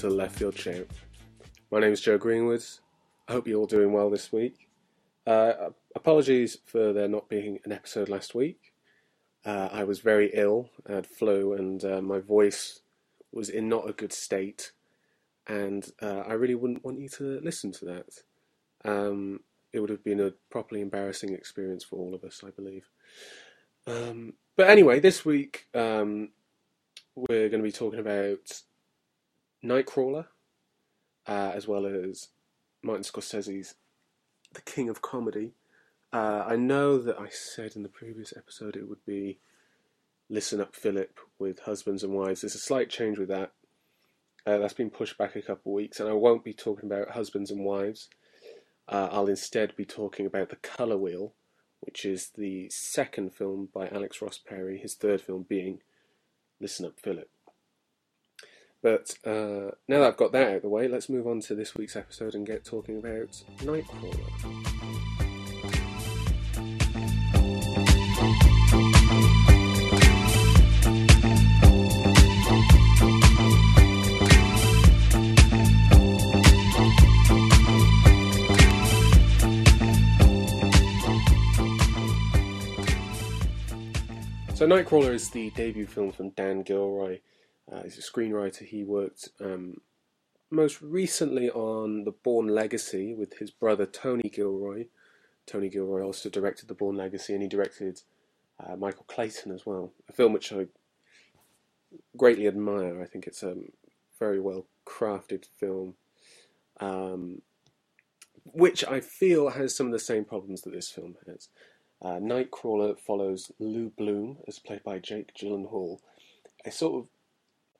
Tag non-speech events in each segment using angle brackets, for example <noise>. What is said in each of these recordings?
to the Left Field Show. My name is Joe Greenwood. I hope you're all doing well this week. Uh, apologies for there not being an episode last week. Uh, I was very ill, I had flu, and uh, my voice was in not a good state, and uh, I really wouldn't want you to listen to that. Um, it would have been a properly embarrassing experience for all of us, I believe. Um, but anyway, this week um, we're going to be talking about Nightcrawler, uh, as well as Martin Scorsese's The King of Comedy. Uh, I know that I said in the previous episode it would be Listen Up Philip with Husbands and Wives. There's a slight change with that. Uh, that's been pushed back a couple of weeks, and I won't be talking about Husbands and Wives. Uh, I'll instead be talking about The Colour Wheel, which is the second film by Alex Ross Perry, his third film being Listen Up Philip. But uh, now that I've got that out of the way, let's move on to this week's episode and get talking about Nightcrawler. So Nightcrawler is the debut film from Dan Gilroy. Uh, he's a screenwriter. He worked um, most recently on The Bourne Legacy with his brother Tony Gilroy. Tony Gilroy also directed The Bourne Legacy, and he directed uh, Michael Clayton as well. A film which I greatly admire. I think it's a very well crafted film, um, which I feel has some of the same problems that this film has. Uh, Nightcrawler follows Lou Bloom, as played by Jake Gyllenhaal, a sort of,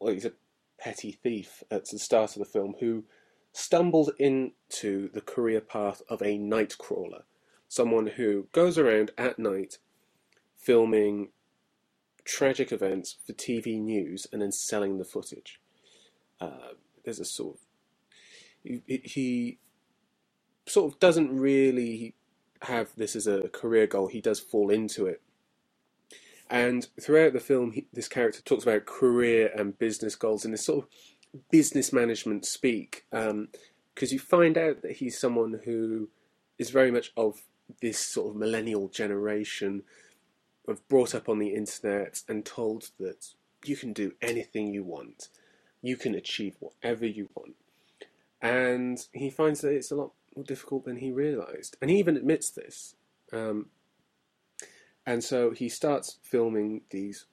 well, he's a petty thief at the start of the film who stumbled into the career path of a nightcrawler, someone who goes around at night filming tragic events for TV news and then selling the footage. Uh, there's a sort of he, he sort of doesn't really have this as a career goal, he does fall into it. And throughout the film, he, this character talks about career and business goals in this sort of business management speak. Because um, you find out that he's someone who is very much of this sort of millennial generation, of brought up on the internet and told that you can do anything you want, you can achieve whatever you want. And he finds that it's a lot more difficult than he realized. And he even admits this. Um, and so he starts filming these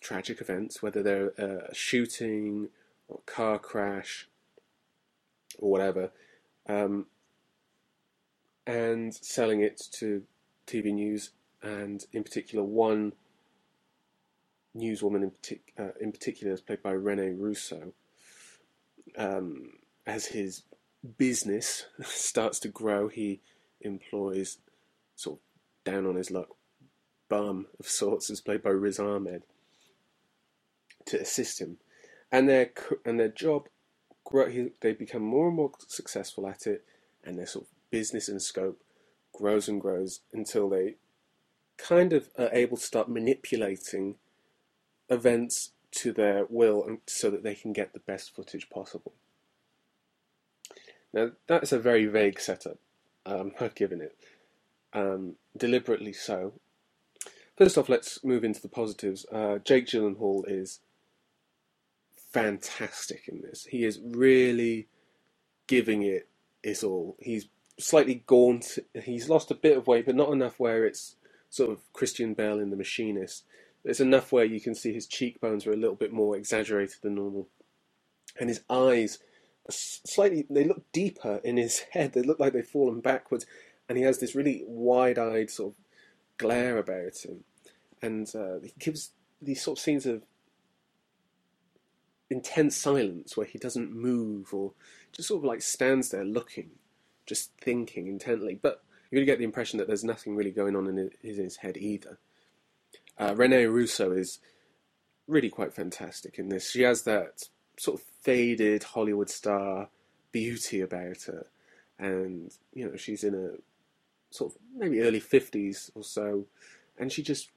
tragic events, whether they're a shooting or a car crash or whatever, um, and selling it to TV news, and in particular, one newswoman in, partic- uh, in particular is played by Rene Russo. Um, as his business <laughs> starts to grow, he employs sort of down on his luck bum of sorts, as played by Riz Ahmed, to assist him, and their and their job, they become more and more successful at it, and their sort of business and scope grows and grows until they kind of are able to start manipulating events to their will, so that they can get the best footage possible. Now, that's a very vague setup, um, <laughs> I've given it. Um, deliberately so. First off, let's move into the positives. Uh, Jake Gyllenhaal is fantastic in this. He is really giving it his all. He's slightly gaunt. He's lost a bit of weight, but not enough where it's sort of Christian Bale in The Machinist. There's enough where you can see his cheekbones are a little bit more exaggerated than normal. And his eyes slightly they look deeper in his <laughs> head. They look like they've fallen backwards, and he has this really wide-eyed sort of glare about him, and uh, he gives these sort of scenes of intense silence where he doesn't move or just sort of like stands there looking, just thinking intently. But you really get the impression that there's nothing really going on in his, in his head either. Uh, Rene Russo is really quite fantastic in this. She has that sort of faded Hollywood star beauty about her, and you know she's in a sort of maybe early fifties or so, and she just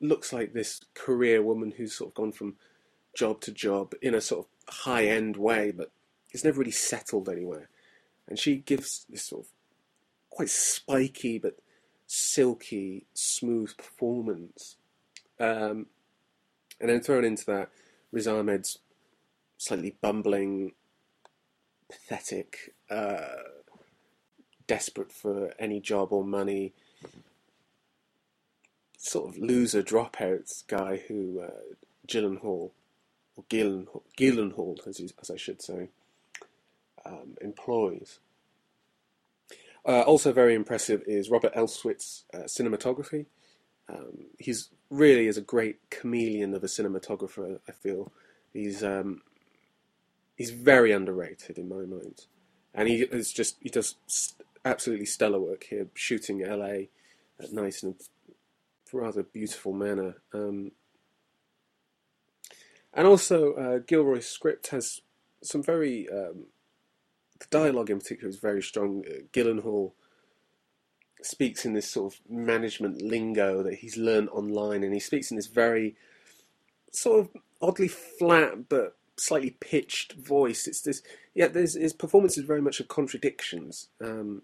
looks like this career woman who's sort of gone from job to job in a sort of high end way, but it's never really settled anywhere. And she gives this sort of quite spiky but silky, smooth performance. Um, and then thrown into that, Riz Ahmed's slightly bumbling, pathetic, uh, desperate for any job or money, sort of loser dropouts guy who uh, Gyllenhaal, or Gyllenhaal, Gyllenhaal as, as I should say, um, employs. Uh, also very impressive is Robert Elswit's uh, cinematography. Um, he's really is a great chameleon of a cinematographer. I feel he's um, he's very underrated in my mind, and he is just he does absolutely stellar work here, shooting LA at night in a rather beautiful manner. Um, and also, uh, Gilroy's script has some very um, the dialogue in particular is very strong. Uh, Gyllenhaal speaks in this sort of management lingo that he's learned online, and he speaks in this very sort of oddly flat but slightly pitched voice. It's this, yeah. His performance is very much of contradictions. Um,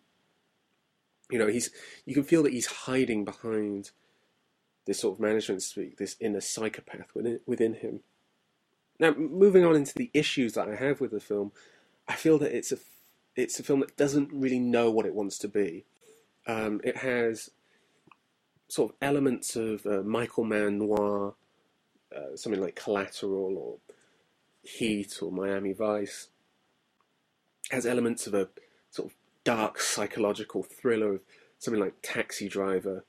you know, he's you can feel that he's hiding behind this sort of management speak, this inner psychopath within within him. Now, moving on into the issues that I have with the film, I feel that it's a it's a film that doesn't really know what it wants to be. Um, it has sort of elements of uh, Michael Mann noir, uh, something like Collateral or Heat or Miami Vice. It has elements of a dark psychological thriller of something like Taxi Driver,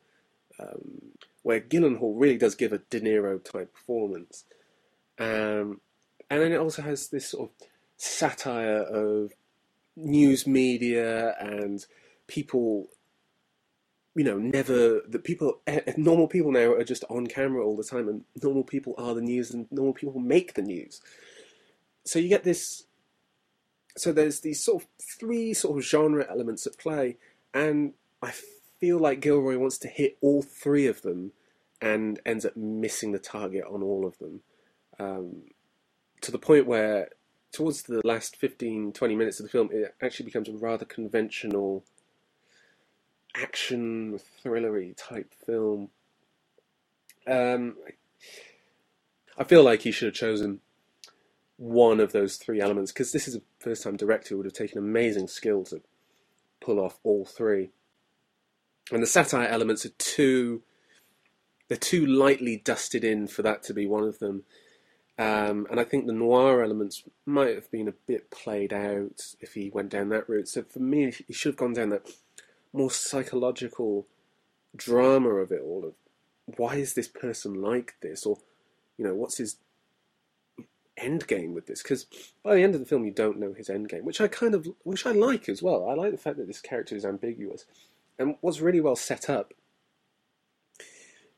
um, where Gyllenhaal really does give a De Niro type performance. Um, and then it also has this sort of satire of news media and people you know never the people eh, eh, normal people now are just on camera all the time and normal people are the news and normal people make the news so you get this so there's these sort of three sort of genre elements at play and i feel like gilroy wants to hit all three of them and ends up missing the target on all of them um, to the point where towards the last 15, 20 minutes of the film, it actually becomes a rather conventional action thrillery type film. Um, I feel like he should have chosen one of those three elements because this is a first time director would have taken amazing skill to pull off all three. And the satire elements are too they're too lightly dusted in for that to be one of them. Um, and I think the noir elements might have been a bit played out if he went down that route. So for me, he should have gone down that more psychological drama of it all. Of why is this person like this, or you know, what's his end game with this? Because by the end of the film, you don't know his end game, which I kind of, which I like as well. I like the fact that this character is ambiguous, and what's really well set up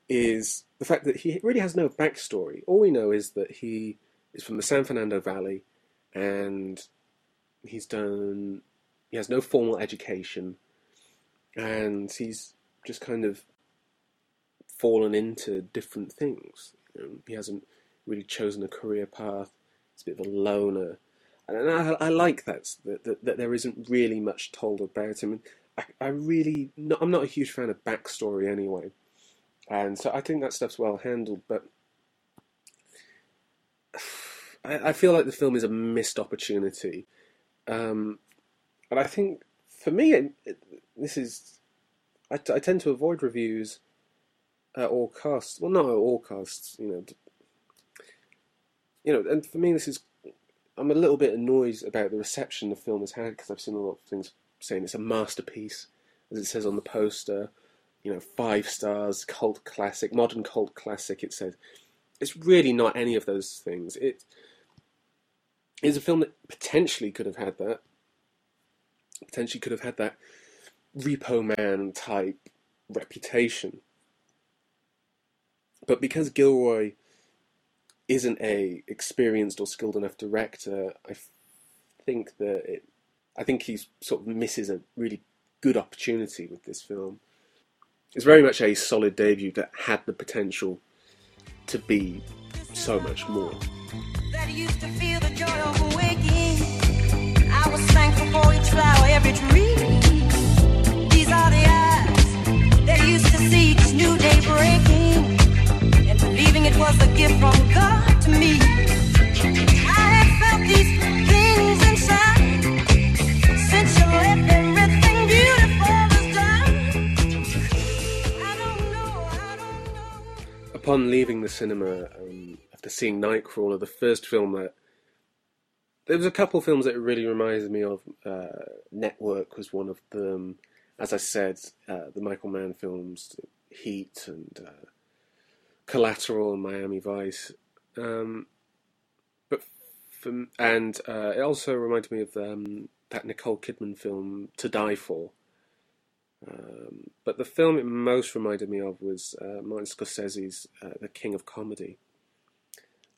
is the fact that he really has no backstory. All we know is that he is from the San Fernando Valley and he's done, he has no formal education and he's just kind of fallen into different things. You know, he hasn't really chosen a career path, he's a bit of a loner. And I, I like that, that, that, there isn't really much told about him. I, I really, not, I'm not a huge fan of backstory anyway. And so I think that stuff's well handled, but <sighs> I, I feel like the film is a missed opportunity. Um, and I think for me, it, it, this is. I, I, tend to avoid reviews at all costs. Well, not at all costs, you know. You know, and for me, this is. I'm a little bit annoyed about the reception the film has had because I've seen a lot of things saying it's a masterpiece, as it says on the poster you know, five stars, cult classic, modern cult classic. It said it's really not any of those things. It is a film that potentially could have had that. Potentially could have had that Repo Man type reputation. But because Gilroy isn't a experienced or skilled enough director, I think that it, I think he sort of misses a really good opportunity with this film. It's very much a solid debut that had the potential to be so much more. The cinema um, after seeing Nightcrawler, the first film that there was a couple of films that really reminded me of. Uh, Network was one of them. As I said, uh, the Michael Mann films, Heat and uh, Collateral and Miami Vice. Um, but from, and uh, it also reminded me of um, that Nicole Kidman film To Die For. Um, but the film it most reminded me of was uh, Martin Scorsese's uh, The King of Comedy,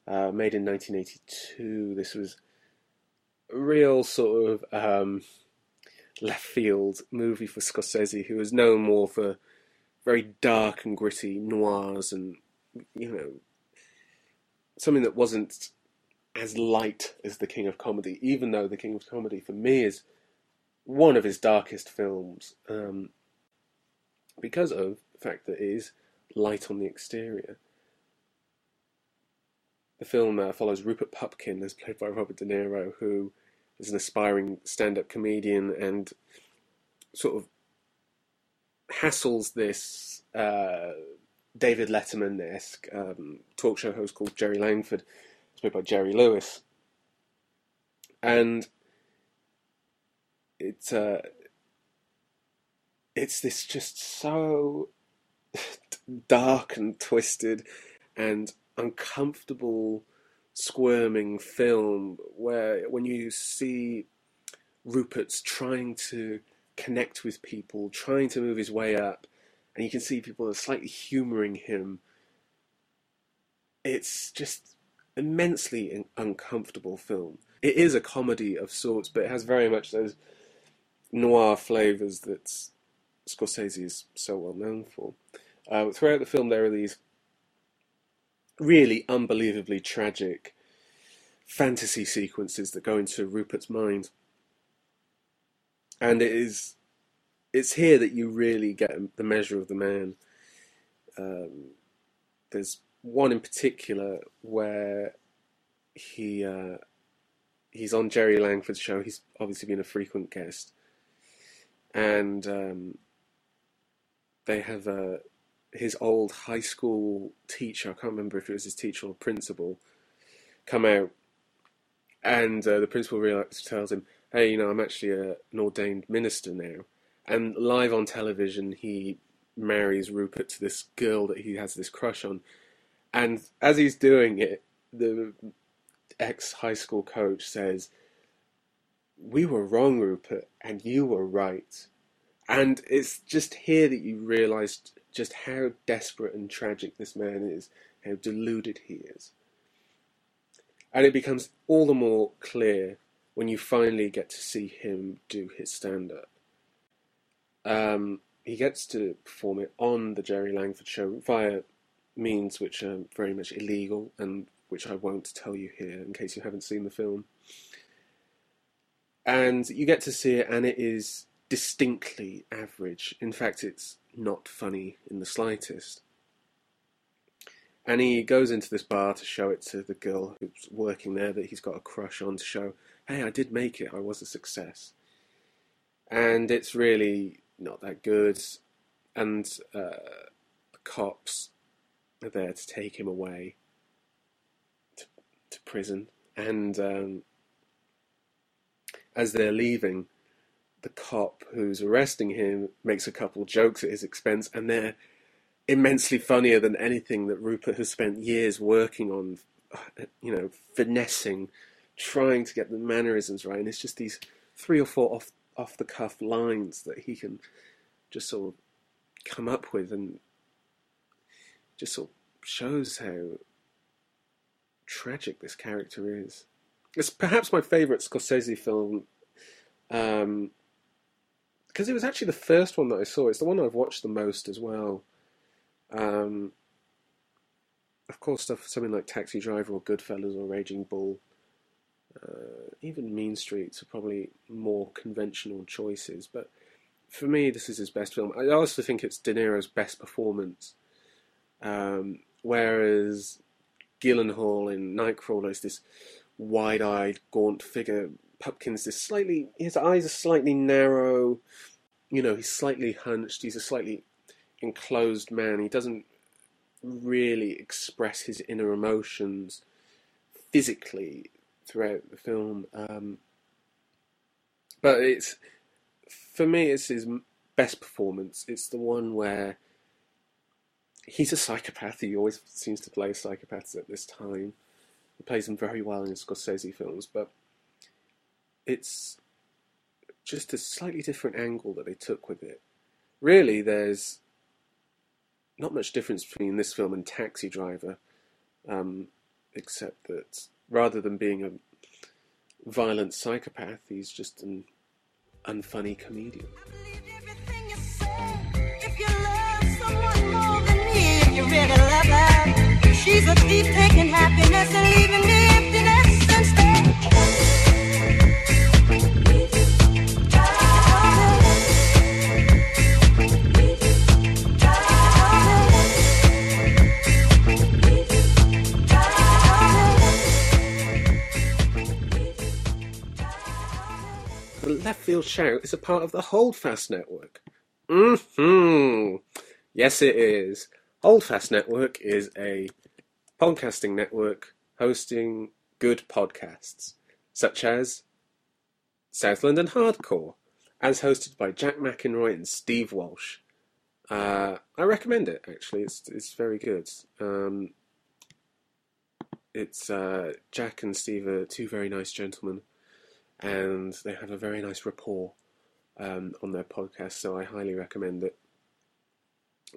uh, made in 1982. This was a real sort of um, left field movie for Scorsese, who was known more for very dark and gritty noirs and, you know, something that wasn't as light as The King of Comedy, even though The King of Comedy for me is one of his darkest films um, because of the fact that it is light on the exterior. The film uh, follows Rupert Pupkin, as played by Robert De Niro, who is an aspiring stand up comedian and sort of hassles this uh, David Letterman esque um, talk show host called Jerry Langford, played by Jerry Lewis. And it's uh, it's this just so <laughs> dark and twisted and uncomfortable squirming film where when you see Rupert's trying to connect with people, trying to move his way up, and you can see people are slightly humouring him. It's just immensely un- uncomfortable film. It is a comedy of sorts, but it has very much those noir flavours that Scorsese is so well known for. Uh, throughout the film, there are these really unbelievably tragic fantasy sequences that go into Rupert's mind, and it is it's here that you really get the measure of the man. Um, there's one in particular where he uh, he's on Jerry Langford's show. He's obviously been a frequent guest, and um, they have a his old high school teacher. I can't remember if it was his teacher or principal. Come out, and uh, the principal realizes, tells him, "Hey, you know, I'm actually a, an ordained minister now." And live on television, he marries Rupert to this girl that he has this crush on. And as he's doing it, the ex high school coach says, We were wrong, Rupert, and you were right. And it's just here that you realise just how desperate and tragic this man is, how deluded he is. And it becomes all the more clear when you finally get to see him do his stand up. Um, he gets to perform it on the Jerry Langford show via means which are very much illegal and which I won't tell you here in case you haven't seen the film. And you get to see it, and it is distinctly average. In fact, it's not funny in the slightest. And he goes into this bar to show it to the girl who's working there that he's got a crush on to show, hey, I did make it, I was a success. And it's really not that good. And uh, the cops are there to take him away to, to prison. And um, as they're leaving, the cop who's arresting him makes a couple jokes at his expense, and they're immensely funnier than anything that Rupert has spent years working on, you know, finessing, trying to get the mannerisms right. And it's just these three or four off off the cuff lines that he can just sort of come up with, and just sort of shows how tragic this character is. It's perhaps my favourite Scorsese film. Um, because it was actually the first one that I saw. It's the one I've watched the most as well. Um, of course, stuff something like Taxi Driver or Goodfellas or Raging Bull, uh, even Mean Streets are probably more conventional choices. But for me, this is his best film. I also think it's De Niro's best performance. Um, whereas Gyllenhaal in Nightcrawler is this wide-eyed, gaunt figure. Pupkin's this slightly, his eyes are slightly narrow. You know, he's slightly hunched. He's a slightly enclosed man. He doesn't really express his inner emotions physically throughout the film. Um, but it's for me, it's his best performance. It's the one where he's a psychopath. He always seems to play psychopaths at this time. He plays them very well in Scorsese films, but it's just a slightly different angle that they took with it. Really, there's not much difference between this film and Taxi Driver, um, except that rather than being a violent psychopath, he's just an unfunny comedian. She's a thief taking happiness and leaving me emptiness instead. The Left Field Shout is a part of the Holdfast Network. hmm Yes, it is. Holdfast Network is a podcasting network hosting good podcasts, such as South London Hardcore, as hosted by Jack McEnroy and Steve Walsh. Uh, I recommend it. Actually, it's it's very good. Um, it's uh, Jack and Steve are two very nice gentlemen and they have a very nice rapport um, on their podcast, so I highly recommend it.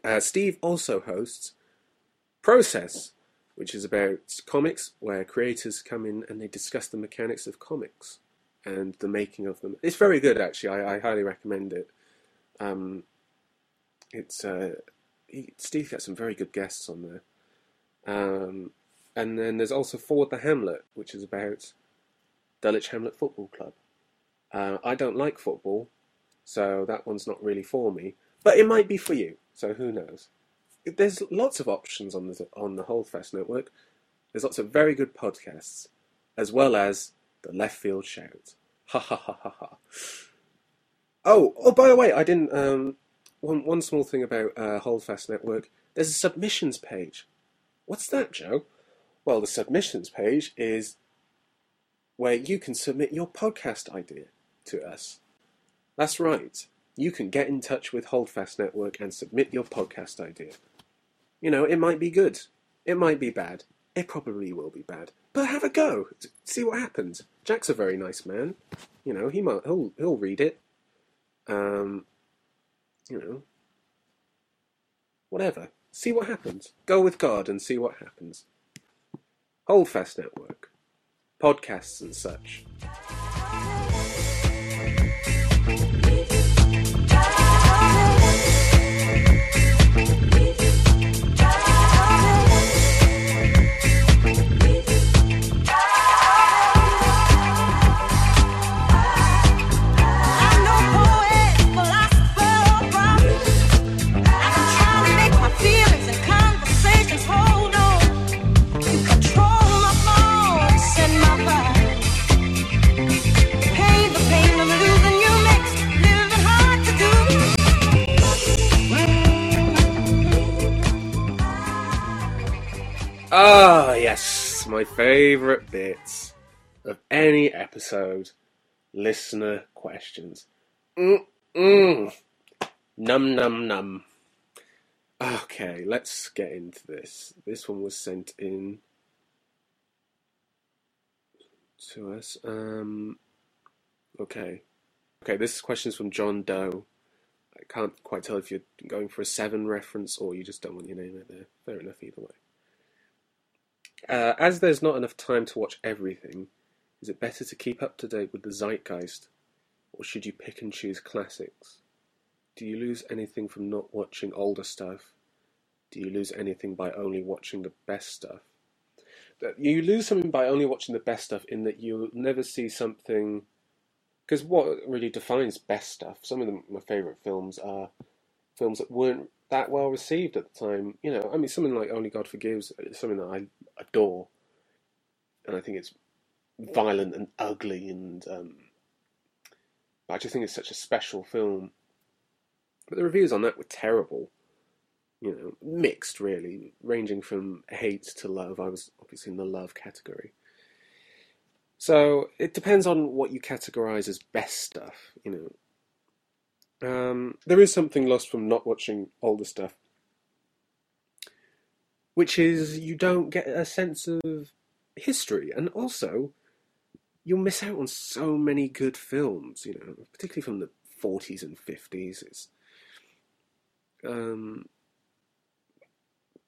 Uh, Steve also hosts Process, which is about comics where creators come in and they discuss the mechanics of comics and the making of them. It's very good, actually. I, I highly recommend it. Um, it's uh, he, Steve got some very good guests on there. Um, and then there's also Forward the Hamlet, which is about Dulwich Hamlet Football Club. Uh, I don't like football, so that one's not really for me. But it might be for you, so who knows? There's lots of options on the on the Holdfast network. There's lots of very good podcasts, as well as the Left Field Shout. Ha ha ha ha ha. Oh, oh, by the way, I didn't. Um, one one small thing about uh, Holdfast Network. There's a submissions page. What's that, Joe? Well, the submissions page is where you can submit your podcast idea to us. That's right. You can get in touch with Holdfast Network and submit your podcast idea. You know, it might be good. It might be bad. It probably will be bad. But have a go. See what happens. Jack's a very nice man. You know, he might he'll he'll read it. Um you know. Whatever. See what happens. Go with God and see what happens. Holdfast Network podcasts and such. My favourite bits of any episode listener questions. Mm-mm. Num num num. Okay, let's get into this. This one was sent in to us. Um, okay. Okay, this question is from John Doe. I can't quite tell if you're going for a seven reference or you just don't want your name out there. Fair enough, either way. Uh, as there's not enough time to watch everything, is it better to keep up to date with the zeitgeist, or should you pick and choose classics? Do you lose anything from not watching older stuff? do you lose anything by only watching the best stuff? You lose something by only watching the best stuff in that you'll never see something. Because what really defines best stuff, some of them, my favourite films are films that weren't that well received at the time. You know, I mean, something like Only God Forgives is something that I adore. And I think it's violent and ugly and um, I just think it's such a special film. But the reviews on that were terrible. You know, mixed really, ranging from hate to love. I was obviously in the love category. So it depends on what you categorize as best stuff, you know. Um, there is something lost from not watching older stuff, which is you don't get a sense of history, and also you'll miss out on so many good films, you know, particularly from the 40s and 50s. It's, um,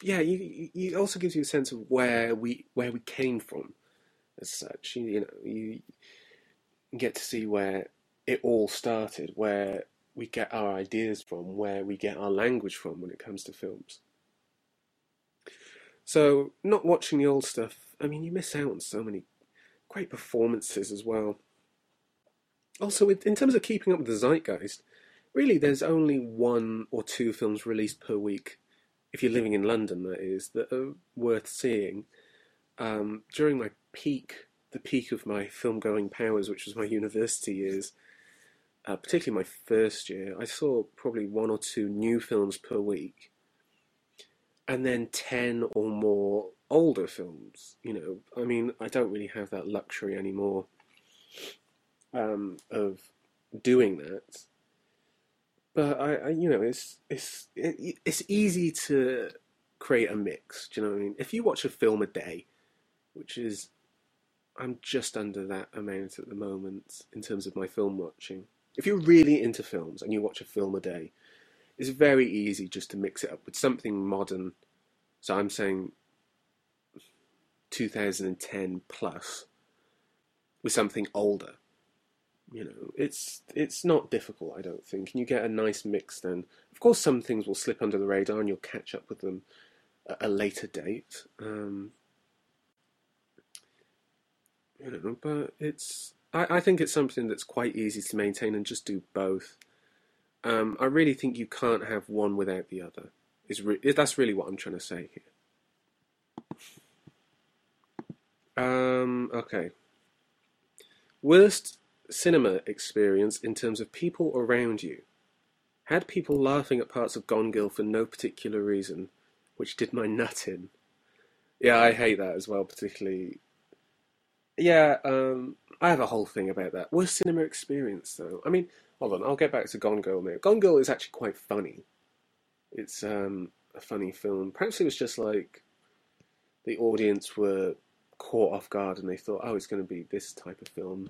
yeah, you, you, it also gives you a sense of where we where we came from, as such. You, you know, you get to see where it all started, where we get our ideas from, where we get our language from when it comes to films. So, not watching the old stuff, I mean, you miss out on so many great performances as well. Also, in terms of keeping up with the zeitgeist, really there's only one or two films released per week, if you're living in London, that is, that are worth seeing. Um, during my peak, the peak of my film going powers, which was my university years, uh, particularly my first year, I saw probably one or two new films per week, and then 10 or more older films. You know, I mean, I don't really have that luxury anymore um, of doing that. But I, I, you know, it's it's it, it's easy to create a mix. Do you know what I mean? If you watch a film a day, which is I'm just under that amount at the moment in terms of my film watching. If you're really into films and you watch a film a day, it's very easy just to mix it up with something modern. So I'm saying 2010 plus with something older. You know, it's it's not difficult, I don't think, and you get a nice mix. Then, of course, some things will slip under the radar, and you'll catch up with them at a later date. Um, you know, but it's I, I think it's something that's quite easy to maintain and just do both. Um, I really think you can't have one without the other. Is re- that's really what I'm trying to say here. Um, okay. Worst cinema experience in terms of people around you. Had people laughing at parts of Gone Girl for no particular reason, which did my nut in. Yeah, I hate that as well, particularly. Yeah, um, I have a whole thing about that. Worst cinema experience, though. I mean, hold on, I'll get back to Gone Girl now. Gone Girl is actually quite funny. It's um, a funny film. Perhaps it was just like the audience were caught off guard and they thought, oh, it's going to be this type of film.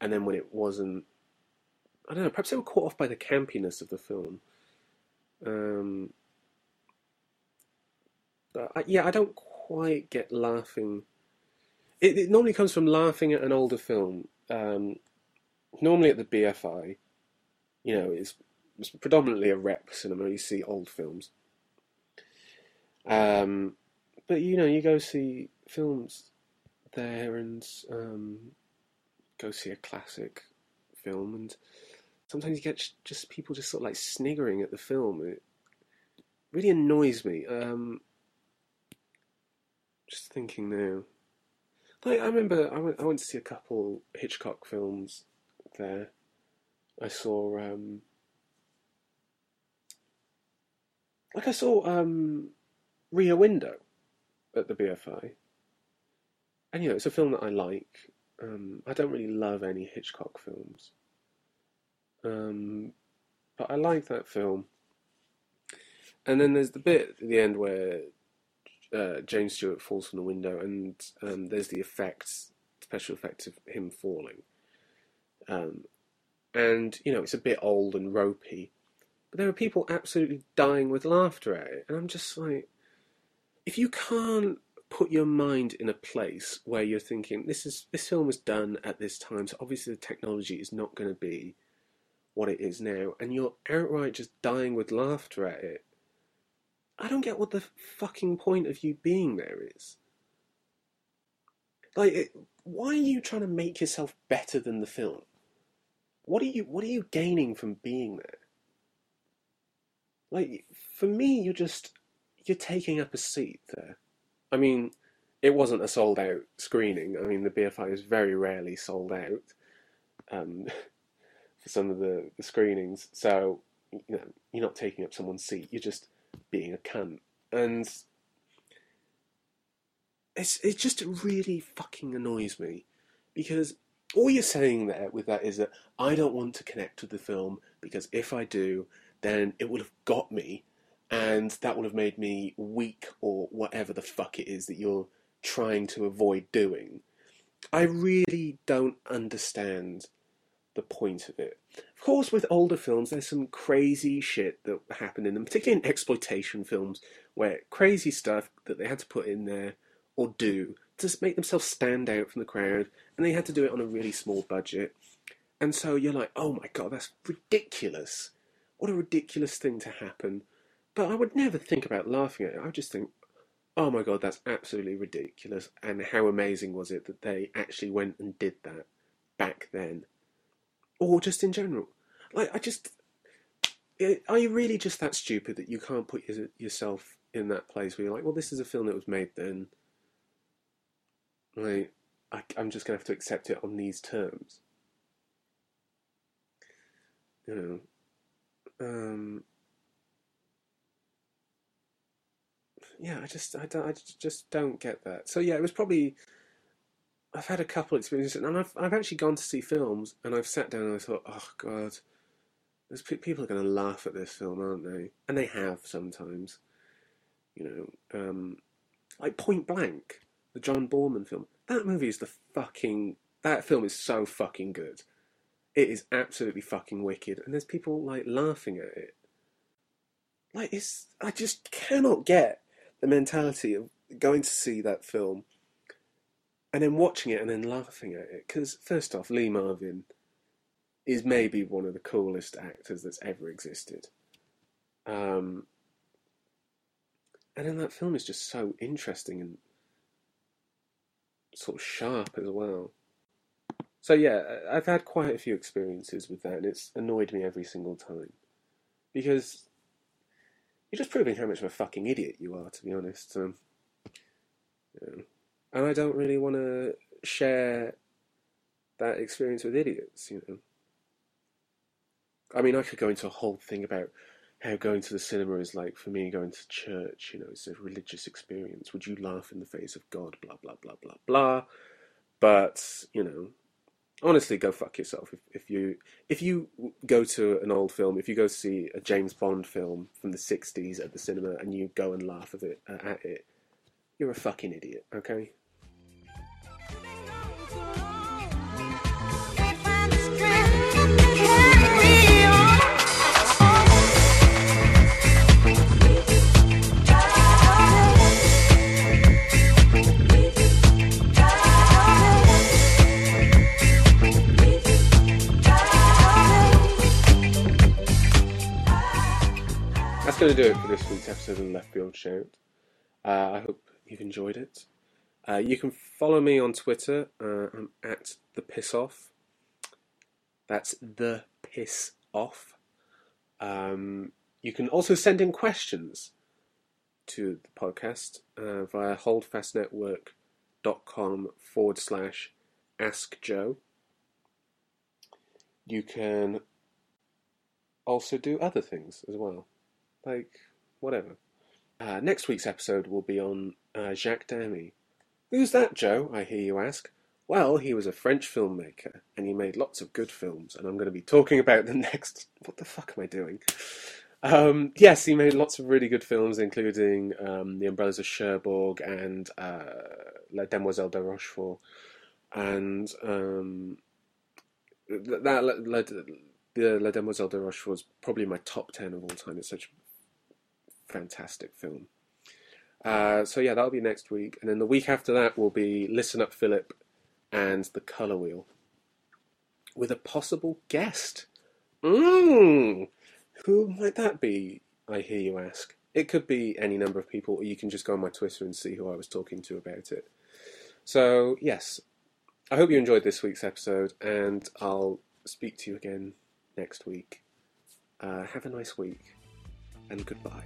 And then when it wasn't, I don't know, perhaps they were caught off by the campiness of the film. Um, I, yeah, I don't quite get laughing. It, it, normally comes from laughing at an older film. Um, normally at the BFI, you know, it's, it's predominantly a rep cinema. You see old films. Um, but you know, you go see films there and um, go see a classic film, and sometimes you get just people just sort of like sniggering at the film. It really annoys me. Um, just thinking now. Like I remember, I went, I went to see a couple Hitchcock films there. I saw, um, like I saw um, Rear Window at the BFI. And you know, it's a film that I like. Um, I don't really love any Hitchcock films, um, but I like that film. And then there's the bit at the end where uh, James Stewart falls from the window, and um, there's the effects, special effects of him falling. Um, and you know, it's a bit old and ropey, but there are people absolutely dying with laughter at it, and I'm just like, if you can't put your mind in a place where you're thinking this is this film was done at this time, so obviously the technology is not going to be what it is now, and you're outright just dying with laughter at it. I don't get what the fucking point of you being there is. Like, why are you trying to make yourself better than the film? What are you What are you gaining from being there? Like, for me, you're just you're taking up a seat there. I mean, it wasn't a sold out screening. I mean, the BFI is very rarely sold out um, <laughs> for some of the, the screenings. So, you know, you're not taking up someone's seat. You're just being a cunt, and it's it just really fucking annoys me because all you're saying there with that is that I don't want to connect with the film because if I do, then it will have got me, and that will have made me weak or whatever the fuck it is that you're trying to avoid doing. I really don't understand the point of it. Of course, with older films, there's some crazy shit that happened in them, particularly in exploitation films, where crazy stuff that they had to put in there or do to make themselves stand out from the crowd, and they had to do it on a really small budget. And so you're like, oh my god, that's ridiculous. What a ridiculous thing to happen. But I would never think about laughing at it. I would just think, oh my god, that's absolutely ridiculous. And how amazing was it that they actually went and did that back then? Or just in general. Like, I just. Are you really just that stupid that you can't put yourself in that place where you're like, well, this is a film that was made then? Like, I, I'm just going to have to accept it on these terms. You know. Um, yeah, I just I don't I just don't get that. So yeah, it was probably I've had a couple experiences, and I've I've actually gone to see films, and I've sat down and I thought, oh god, there's people are going to laugh at this film, aren't they? And they have sometimes, you know, um, like Point Blank, the John Boorman film. That movie is the fucking that film is so fucking good. It is absolutely fucking wicked, and there's people like laughing at it. Like it's, I just cannot get the mentality of going to see that film and then watching it and then laughing at it. Because, first off, Lee Marvin is maybe one of the coolest actors that's ever existed. Um, and then that film is just so interesting and sort of sharp as well. So, yeah, I've had quite a few experiences with that, and it's annoyed me every single time. Because you're just proving how much of a fucking idiot you are, to be honest. Um. And I don't really want to share that experience with idiots, you know. I mean, I could go into a whole thing about how going to the cinema is like for me going to church, you know, it's a religious experience. Would you laugh in the face of God? Blah, blah, blah, blah, blah. But, you know, honestly go fuck yourself if, if you if you go to an old film if you go see a james bond film from the 60s at the cinema and you go and laugh at it, uh, at it you're a fucking idiot okay going to do it for this week's episode of the Left Field Shout. Uh, I hope you've enjoyed it. Uh, you can follow me on Twitter. Uh, I'm at the piss off. That's the piss off. Um, you can also send in questions to the podcast uh, via holdfastnetwork.com forward slash ask Joe. You can also do other things as well like whatever. Uh, next week's episode will be on uh, Jacques Demy. Who's that, Joe? I hear you ask. Well, he was a French filmmaker, and he made lots of good films, and I'm going to be talking about the <laughs> next. What the fuck am I doing? Um, yes, he made lots of really good films, including um, The Umbrellas of Cherbourg and uh, La Demoiselle de Rochefort, and um, that La, La, the La Demoiselle de Rochefort is probably my top ten of all time. It's such fantastic film. Uh, so yeah, that'll be next week, and then the week after that will be Listen Up, Philip, and The Color Wheel, with a possible guest. Mmm, who might that be? I hear you ask. It could be any number of people, or you can just go on my Twitter and see who I was talking to about it. So, yes, I hope you enjoyed this week's episode, and I'll speak to you again next week. Uh, have a nice week, and goodbye.